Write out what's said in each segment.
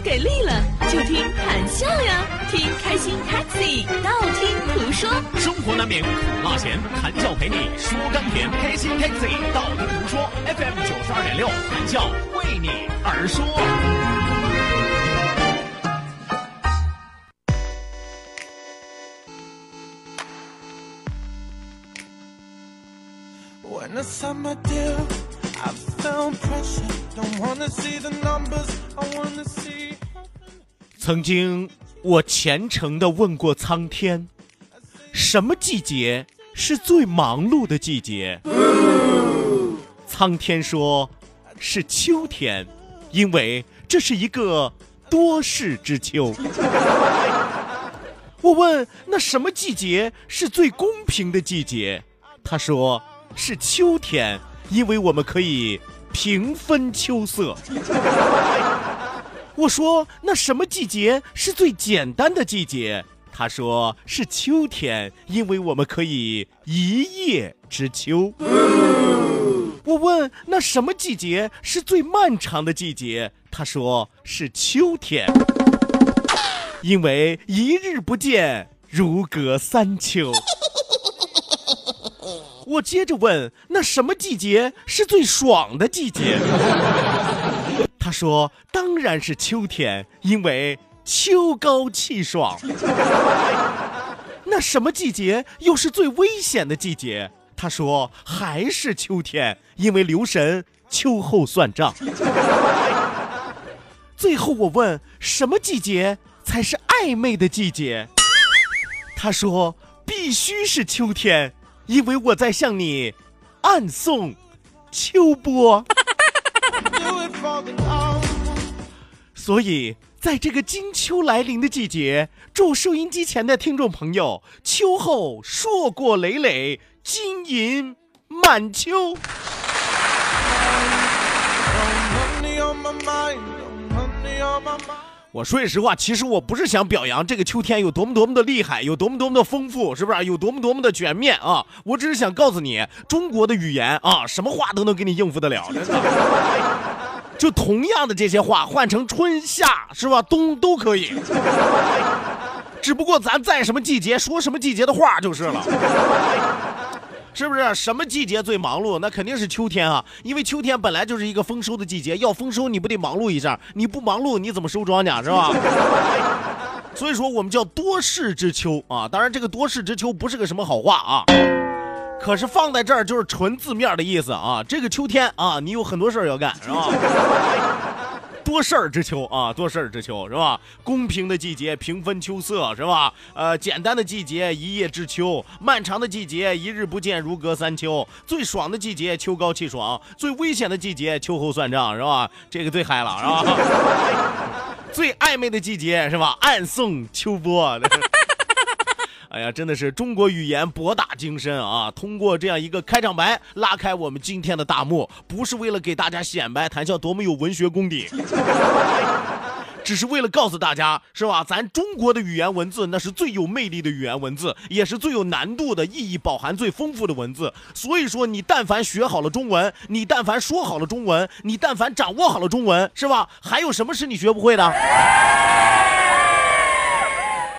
不给力了，就听谈笑呀，听开心 Taxi，道听途说。生活难免苦辣咸，谈笑陪你说甘甜。开心 Taxi，道听途说，FM 九十二点六，谈笑为你而说。When the summer deal, 曾经，我虔诚地问过苍天，什么季节是最忙碌的季节？苍天说，是秋天，因为这是一个多事之秋。我问，那什么季节是最公平的季节？他说，是秋天，因为我们可以平分秋色。我说：“那什么季节是最简单的季节？”他说：“是秋天，因为我们可以一叶知秋。”我问：“那什么季节是最漫长的季节？”他说：“是秋天，因为一日不见，如隔三秋。”我接着问：“那什么季节是最爽的季节？” 他说：“当然是秋天，因为秋高气爽。”那什么季节又是最危险的季节？他说：“还是秋天，因为留神秋后算账。”最后我问：“什么季节才是暧昧的季节？”他说：“必须是秋天，因为我在向你暗送秋波。”所以，在这个金秋来临的季节，祝收音机前的听众朋友秋后硕果累累，金银满秋。我说句实话，其实我不是想表扬这个秋天有多么多么的厉害，有多么多么的丰富，是不是？有多么多么的全面啊！我只是想告诉你，中国的语言啊，什么话都能给你应付得了，真的。就同样的这些话，换成春夏是吧，冬都可以。只不过咱在什么季节说什么季节的话就是了。是不是什么季节最忙碌？那肯定是秋天啊，因为秋天本来就是一个丰收的季节，要丰收你不得忙碌一下？你不忙碌你怎么收庄稼是吧？所以说我们叫多事之秋啊。当然这个多事之秋不是个什么好话啊，可是放在这儿就是纯字面的意思啊。这个秋天啊，你有很多事儿要干是吧？多事儿之秋啊，多事儿之秋是吧？公平的季节，平分秋色是吧？呃，简单的季节，一叶知秋；漫长的季节，一日不见，如隔三秋；最爽的季节，秋高气爽；最危险的季节，秋后算账是吧？这个最嗨了是吧？最暧昧的季节是吧？暗送秋波。哎呀，真的是中国语言博大精深啊！通过这样一个开场白，拉开我们今天的大幕，不是为了给大家显摆谈笑多么有文学功底，只是为了告诉大家，是吧？咱中国的语言文字那是最有魅力的语言文字，也是最有难度的，意义饱含最丰富的文字。所以说，你但凡学好了中文，你但凡说好了中文，你但凡掌握好了中文，是吧？还有什么是你学不会的？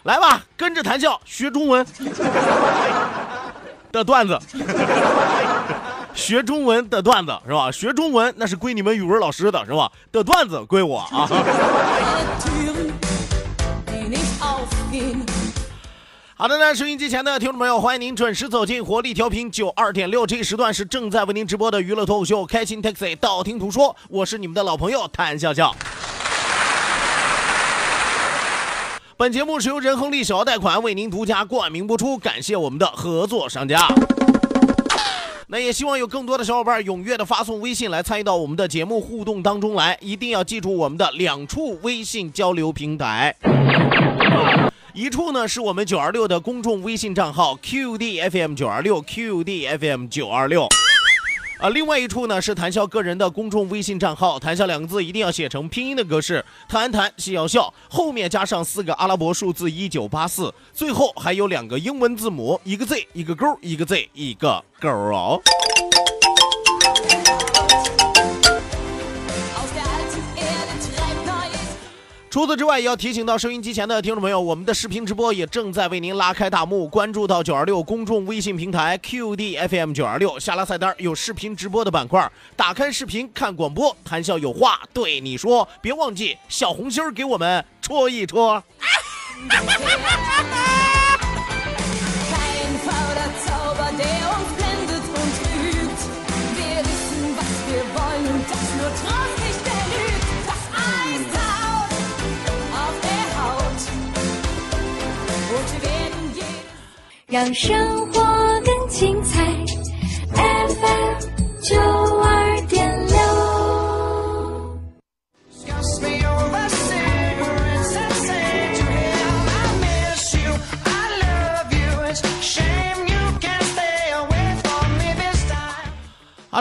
来吧，跟着谈笑学中文的段子，学中文的段子是吧？学中文那是归你们语文老师的是吧？的段子归我啊。好的呢，收音机前的听众朋友，欢迎您准时走进活力调频九二点六，这一时段是正在为您直播的娱乐脱口秀《开心 Taxi》，道听途说，我是你们的老朋友谭笑笑。本节目是由仁恒利小额贷款为您独家冠名播出，感谢我们的合作商家。那也希望有更多的小伙伴踊跃的发送微信来参与到我们的节目互动当中来，一定要记住我们的两处微信交流平台。一处呢是我们九二六的公众微信账号 QDFM 九二六 QDFM 九二六，啊，另外一处呢是谈笑个人的公众微信账号，谈笑两个字一定要写成拼音的格式，谈谈笑笑，后面加上四个阿拉伯数字一九八四，最后还有两个英文字母，一个 Z 一个勾，一个 Z 一个勾哦。除此之外，也要提醒到收音机前的听众朋友，我们的视频直播也正在为您拉开大幕。关注到九二六公众微信平台 QDFM 九二六，下拉菜单有视频直播的板块，打开视频看广播，谈笑有话对你说，别忘记小红心给我们戳一戳。让生活更精彩。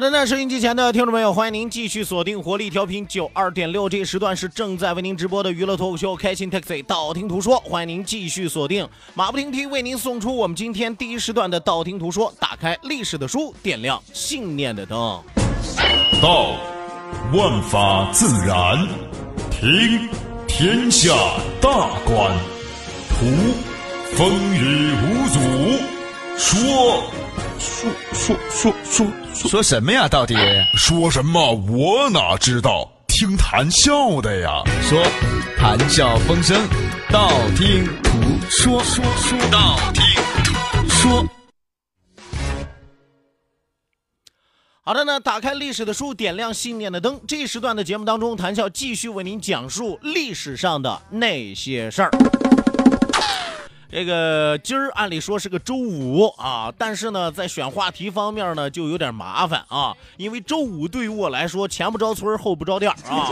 好的，那收音机前的听众朋友，欢迎您继续锁定活力调频九二点六，这一时段是正在为您直播的娱乐脱口秀《开心 Taxi》，道听途说，欢迎您继续锁定，马不停蹄为您送出我们今天第一时段的道听途说，打开历史的书，点亮信念的灯。道，万法自然；听，天下大观；图，风雨无阻；说，说说说说说什么呀？到底说什么？我哪知道？听谈笑的呀。说谈笑风生，道听途说，说说道听途说。好的呢，打开历史的书，点亮信念的灯。这一时段的节目当中，谈笑继续为您讲述历史上的那些事儿。这个今儿按理说是个周五啊，但是呢，在选话题方面呢，就有点麻烦啊，因为周五对于我来说，前不着村后不着店啊。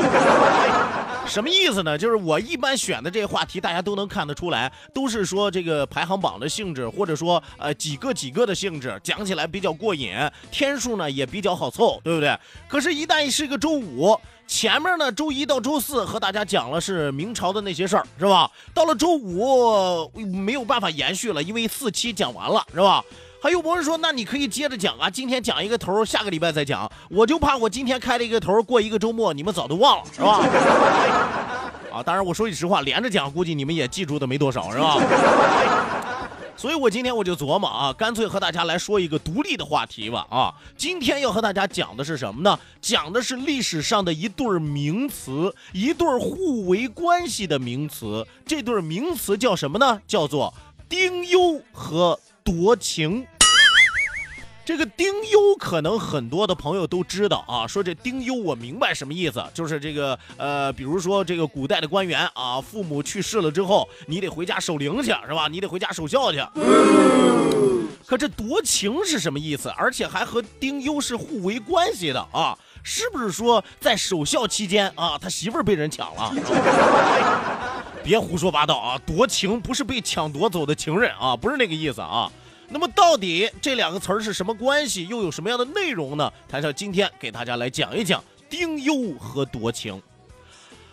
什么意思呢？就是我一般选的这些话题，大家都能看得出来，都是说这个排行榜的性质，或者说呃几个几个的性质，讲起来比较过瘾，天数呢也比较好凑，对不对？可是，一旦是个周五。前面呢，周一到周四和大家讲了是明朝的那些事儿，是吧？到了周五没有办法延续了，因为四期讲完了，是吧？还有朋友说，那你可以接着讲啊，今天讲一个头，下个礼拜再讲。我就怕我今天开了一个头，过一个周末你们早都忘了，是吧？啊，当然我说句实话，连着讲估计你们也记住的没多少，是吧？所以我今天我就琢磨啊，干脆和大家来说一个独立的话题吧啊！今天要和大家讲的是什么呢？讲的是历史上的一对儿名词，一对儿互为关系的名词。这对儿名词叫什么呢？叫做丁忧和夺情。这个丁忧可能很多的朋友都知道啊，说这丁忧我明白什么意思，就是这个呃，比如说这个古代的官员啊，父母去世了之后，你得回家守灵去，是吧？你得回家守孝去。可这夺情是什么意思？而且还和丁忧是互为关系的啊？是不是说在守孝期间啊，他媳妇儿被人抢了？别胡说八道啊！夺情不是被抢夺走的情人啊，不是那个意思啊。那么到底这两个词儿是什么关系，又有什么样的内容呢？谭笑今天给大家来讲一讲丁忧和夺情。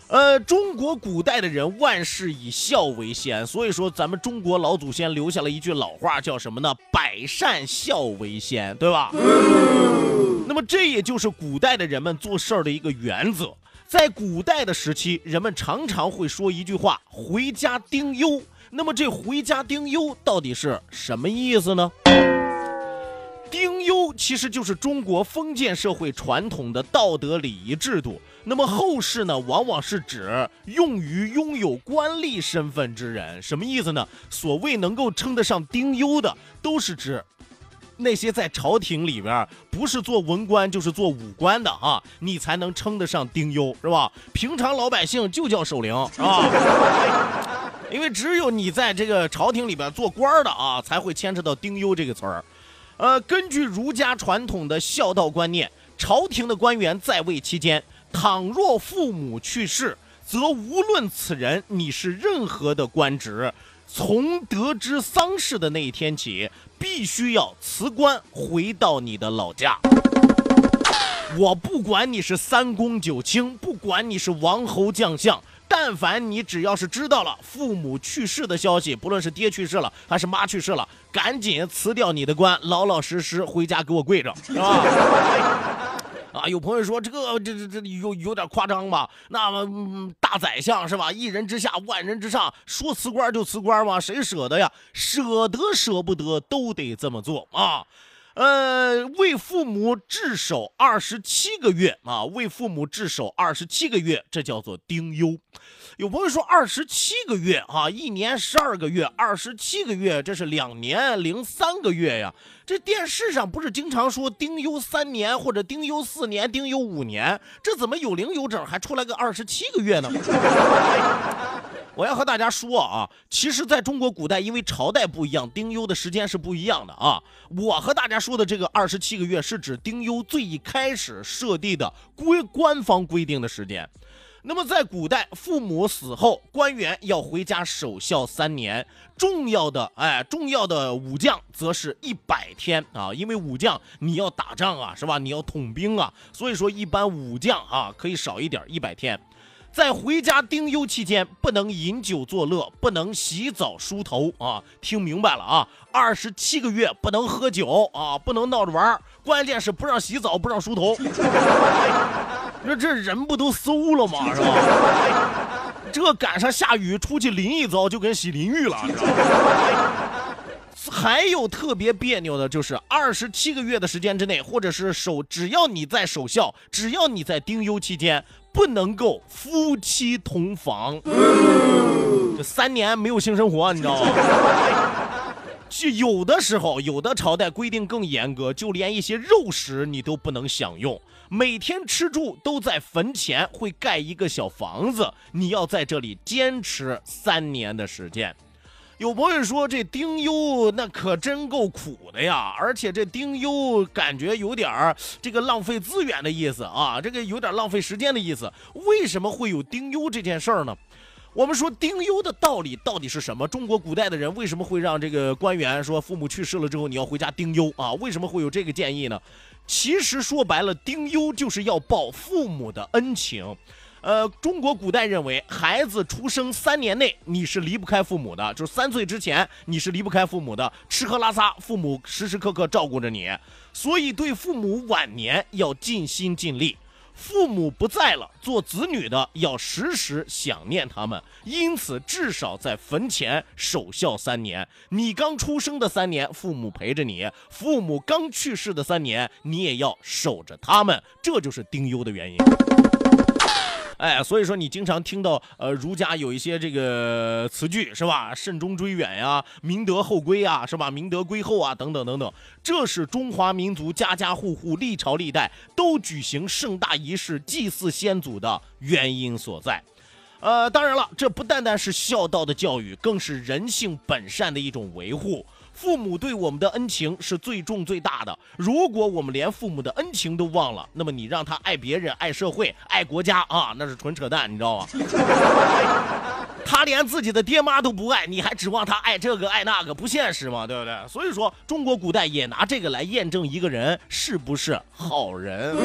呃，中国古代的人万事以孝为先，所以说咱们中国老祖先留下了一句老话，叫什么呢？百善孝为先，对吧？那么这也就是古代的人们做事儿的一个原则。在古代的时期，人们常常会说一句话：“回家丁忧。”那么这“回家丁忧”到底是什么意思呢？丁忧其实就是中国封建社会传统的道德礼仪制度。那么后世呢，往往是指用于拥有官吏身份之人。什么意思呢？所谓能够称得上丁忧的，都是指那些在朝廷里边不是做文官就是做武官的啊，你才能称得上丁忧，是吧？平常老百姓就叫守灵啊。因为只有你在这个朝廷里边做官的啊，才会牵扯到丁忧这个词儿。呃，根据儒家传统的孝道观念，朝廷的官员在位期间，倘若父母去世，则无论此人你是任何的官职，从得知丧事的那一天起，必须要辞官回到你的老家。我不管你是三公九卿，不管你是王侯将相，但凡你只要是知道了父母去世的消息，不论是爹去世了还是妈去世了，赶紧辞掉你的官，老老实实回家给我跪着，是 吧？啊，有朋友说这个这这这有有点夸张吧？那么、嗯、大宰相是吧？一人之下，万人之上，说辞官就辞官吗？谁舍得呀？舍得舍不得都得这么做啊！呃，为父母至守二十七个月啊，为父母至守二十七个月，这叫做丁忧。有朋友说二十七个月啊，一年十二个月，二十七个月，这是两年零三个月呀。这电视上不是经常说丁忧三年或者丁忧四年、丁忧五年，这怎么有零有整还出来个二十七个月呢？我要和大家说啊，其实在中国古代，因为朝代不一样，丁忧的时间是不一样的啊。我和大家说的这个二十七个月，是指丁忧最一开始设定的规官方规定的时间。那么在古代，父母死后，官员要回家守孝三年，重要的哎，重要的武将则是一百天啊，因为武将你要打仗啊，是吧？你要统兵啊，所以说一般武将啊可以少一点，一百天。在回家丁忧期间，不能饮酒作乐，不能洗澡梳头啊！听明白了啊？二十七个月不能喝酒啊，不能闹着玩，关键是不让洗澡，不让梳头。你说这人不都馊了吗？是吧？这赶上下雨，出去淋一遭就跟洗淋浴了，还有特别别扭的，就是二十七个月的时间之内，或者是守，只要你在守孝，只要你在丁忧期间，不能够夫妻同房。这三年没有性生活，你知道吗？就有的时候，有的朝代规定更严格，就连一些肉食你都不能享用。每天吃住都在坟前会盖一个小房子，你要在这里坚持三年的时间。有朋友说这丁忧那可真够苦的呀，而且这丁忧感觉有点儿这个浪费资源的意思啊，这个有点浪费时间的意思。为什么会有丁忧这件事儿呢？我们说丁忧的道理到底是什么？中国古代的人为什么会让这个官员说父母去世了之后你要回家丁忧啊？为什么会有这个建议呢？其实说白了，丁忧就是要报父母的恩情。呃，中国古代认为，孩子出生三年内你是离不开父母的，就是三岁之前你是离不开父母的，吃喝拉撒，父母时时刻刻照顾着你，所以对父母晚年要尽心尽力。父母不在了，做子女的要时时想念他们，因此至少在坟前守孝三年。你刚出生的三年，父母陪着你；父母刚去世的三年，你也要守着他们。这就是丁忧的原因。哎，所以说你经常听到呃儒家有一些这个词句是吧？慎终追远呀，明德后归啊，是吧？明德归后啊，等等等等，这是中华民族家家户户历朝历代都举行盛大仪式祭祀先祖的原因所在。呃，当然了，这不单单是孝道的教育，更是人性本善的一种维护。父母对我们的恩情是最重最大的。如果我们连父母的恩情都忘了，那么你让他爱别人、爱社会、爱国家啊，那是纯扯淡，你知道吗？他连自己的爹妈都不爱，你还指望他爱这个爱那个，不现实嘛，对不对？所以说，中国古代也拿这个来验证一个人是不是好人。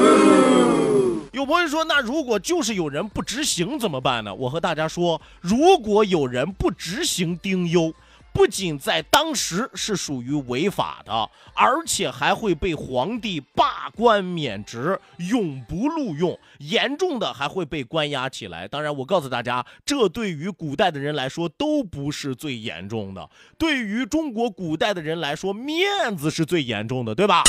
有朋友说，那如果就是有人不执行怎么办呢？我和大家说，如果有人不执行丁忧。不仅在当时是属于违法的，而且还会被皇帝罢官免职，永不录用。严重的还会被关押起来。当然，我告诉大家，这对于古代的人来说都不是最严重的。对于中国古代的人来说，面子是最严重的，对吧？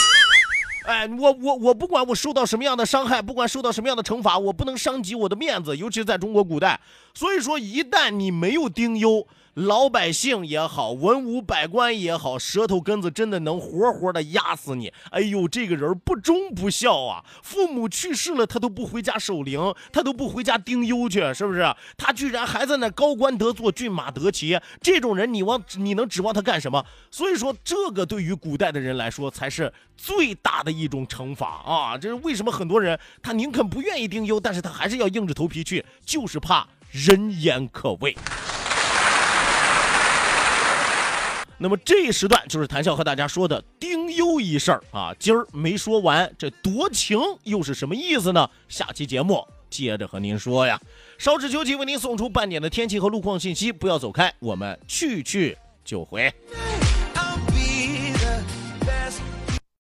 哎，我我我不管我受到什么样的伤害，不管受到什么样的惩罚，我不能伤及我的面子，尤其是在中国古代。所以说，一旦你没有丁忧，老百姓也好，文武百官也好，舌头根子真的能活活的压死你。哎呦，这个人不忠不孝啊！父母去世了，他都不回家守灵，他都不回家丁忧去，是不是？他居然还在那高官得坐，骏马得骑，这种人你往你能指望他干什么？所以说，这个对于古代的人来说，才是最大的一种惩罚啊！这是为什么很多人他宁肯不愿意丁忧，但是他还是要硬着头皮去，就是怕人言可畏。那么这一时段就是谈笑和大家说的丁忧一事儿啊，今儿没说完，这夺情又是什么意思呢？下期节目接着和您说呀。稍事休息，为您送出半点的天气和路况信息，不要走开，我们去去就回。